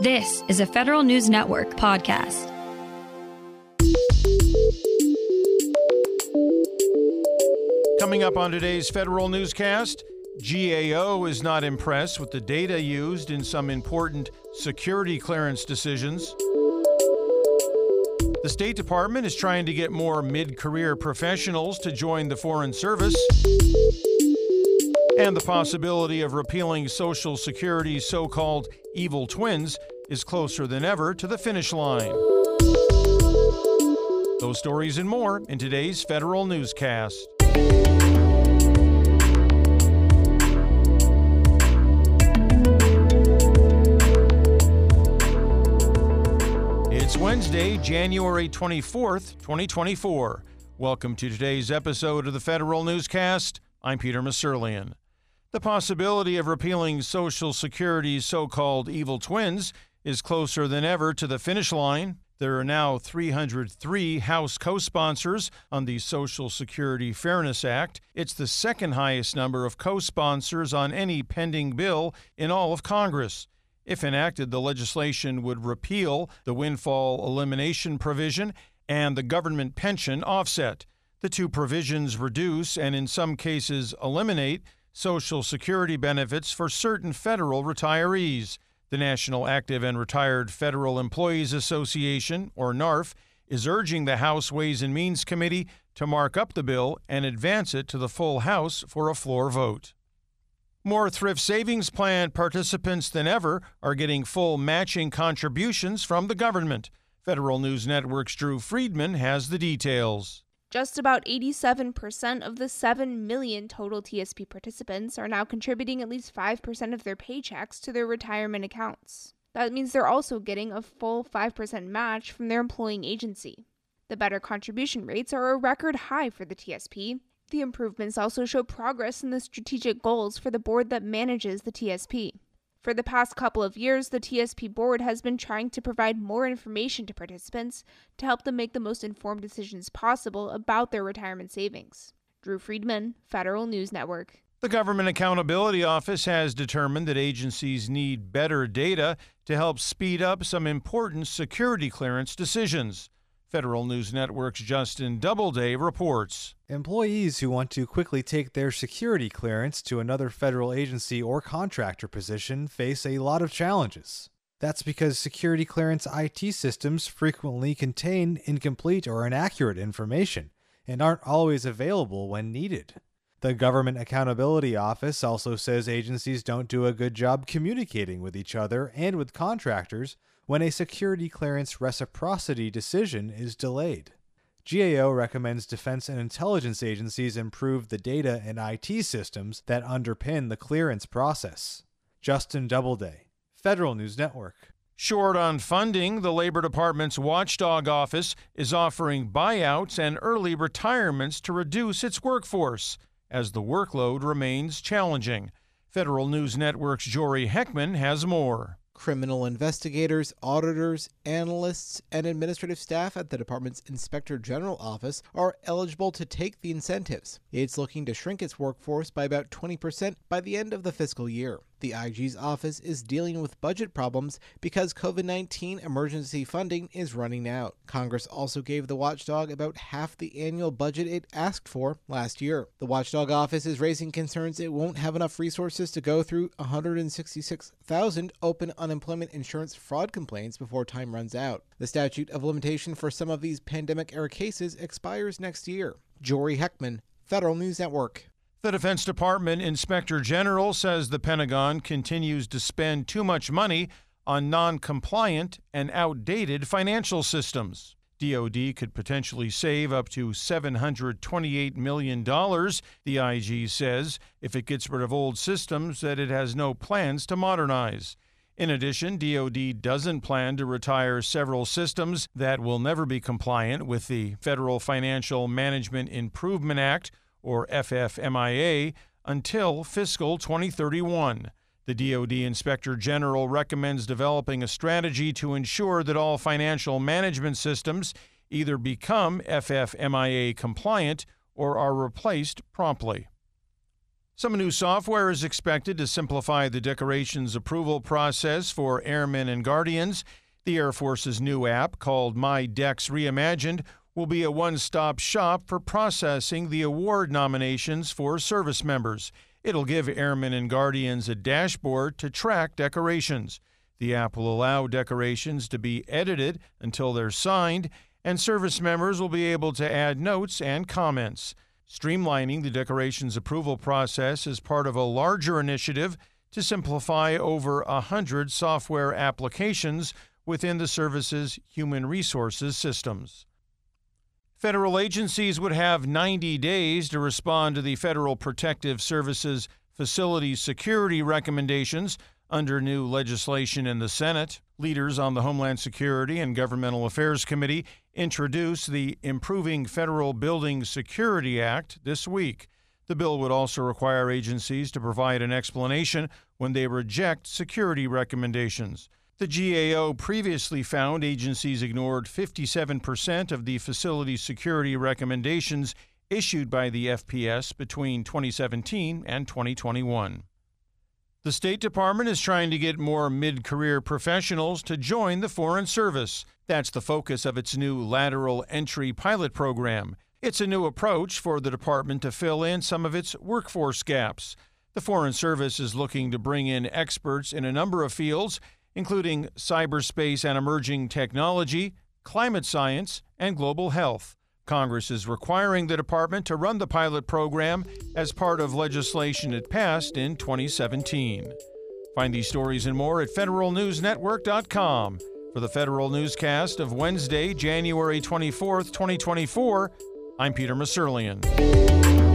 This is a Federal News Network podcast. Coming up on today's Federal Newscast, GAO is not impressed with the data used in some important security clearance decisions. The State Department is trying to get more mid career professionals to join the Foreign Service. And the possibility of repealing Social Security's so called evil twins is closer than ever to the finish line. Those stories and more in today's Federal Newscast. It's Wednesday, January 24th, 2024. Welcome to today's episode of the Federal Newscast. I'm Peter Musurlian. The possibility of repealing Social Security's so called evil twins is closer than ever to the finish line. There are now 303 House co sponsors on the Social Security Fairness Act. It's the second highest number of co sponsors on any pending bill in all of Congress. If enacted, the legislation would repeal the windfall elimination provision and the government pension offset. The two provisions reduce and, in some cases, eliminate Social Security benefits for certain federal retirees. The National Active and Retired Federal Employees Association, or NARFE, is urging the House Ways and Means Committee to mark up the bill and advance it to the full House for a floor vote. More thrift savings plan participants than ever are getting full matching contributions from the government. Federal News Network's Drew Friedman has the details. Just about 87% of the 7 million total TSP participants are now contributing at least 5% of their paychecks to their retirement accounts. That means they're also getting a full 5% match from their employing agency. The better contribution rates are a record high for the TSP. The improvements also show progress in the strategic goals for the board that manages the TSP. For the past couple of years, the TSP board has been trying to provide more information to participants to help them make the most informed decisions possible about their retirement savings. Drew Friedman, Federal News Network. The Government Accountability Office has determined that agencies need better data to help speed up some important security clearance decisions. Federal News Network's Justin Doubleday reports. Employees who want to quickly take their security clearance to another federal agency or contractor position face a lot of challenges. That's because security clearance IT systems frequently contain incomplete or inaccurate information and aren't always available when needed. The Government Accountability Office also says agencies don't do a good job communicating with each other and with contractors when a security clearance reciprocity decision is delayed. GAO recommends defense and intelligence agencies improve the data and IT systems that underpin the clearance process. Justin Doubleday, Federal News Network. Short on funding, the Labor Department's watchdog office is offering buyouts and early retirements to reduce its workforce as the workload remains challenging. Federal News Network's Jory Heckman has more. Criminal investigators, auditors, analysts, and administrative staff at the department's Inspector General office are eligible to take the incentives. It's looking to shrink its workforce by about 20% by the end of the fiscal year. The IG's office is dealing with budget problems because COVID 19 emergency funding is running out. Congress also gave the watchdog about half the annual budget it asked for last year. The watchdog office is raising concerns it won't have enough resources to go through 166,000 open unemployment insurance fraud complaints before time runs out. The statute of limitation for some of these pandemic era cases expires next year. Jory Heckman, Federal News Network. The Defense Department Inspector General says the Pentagon continues to spend too much money on non compliant and outdated financial systems. DoD could potentially save up to $728 million, the IG says, if it gets rid of old systems that it has no plans to modernize. In addition, DoD doesn't plan to retire several systems that will never be compliant with the Federal Financial Management Improvement Act or FFMIA, until fiscal 2031. The DoD Inspector General recommends developing a strategy to ensure that all financial management systems either become FFMIA compliant or are replaced promptly. Some new software is expected to simplify the decorations approval process for airmen and guardians. The Air Force's new app, called MyDecs Reimagined, will be a one stop shop for processing the award nominations for service members. It'll give airmen and guardians a dashboard to track decorations. The app will allow decorations to be edited until they're signed, and service members will be able to add notes and comments. Streamlining the decorations approval process is part of a larger initiative to simplify over a hundred software applications within the service's human resources systems. Federal agencies would have 90 days to respond to the Federal Protective Services facility security recommendations under new legislation in the Senate. Leaders on the Homeland Security and Governmental Affairs Committee introduced the Improving Federal Building Security Act this week. The bill would also require agencies to provide an explanation when they reject security recommendations. The GAO previously found agencies ignored 57% of the facility security recommendations issued by the FPS between 2017 and 2021. The State Department is trying to get more mid career professionals to join the Foreign Service. That's the focus of its new lateral entry pilot program. It's a new approach for the department to fill in some of its workforce gaps. The Foreign Service is looking to bring in experts in a number of fields, including cyberspace and emerging technology, climate science, and global health. Congress is requiring the department to run the pilot program as part of legislation it passed in 2017. Find these stories and more at federalnewsnetwork.com. For the Federal Newscast of Wednesday, January 24th, 2024, I'm Peter Musurlian.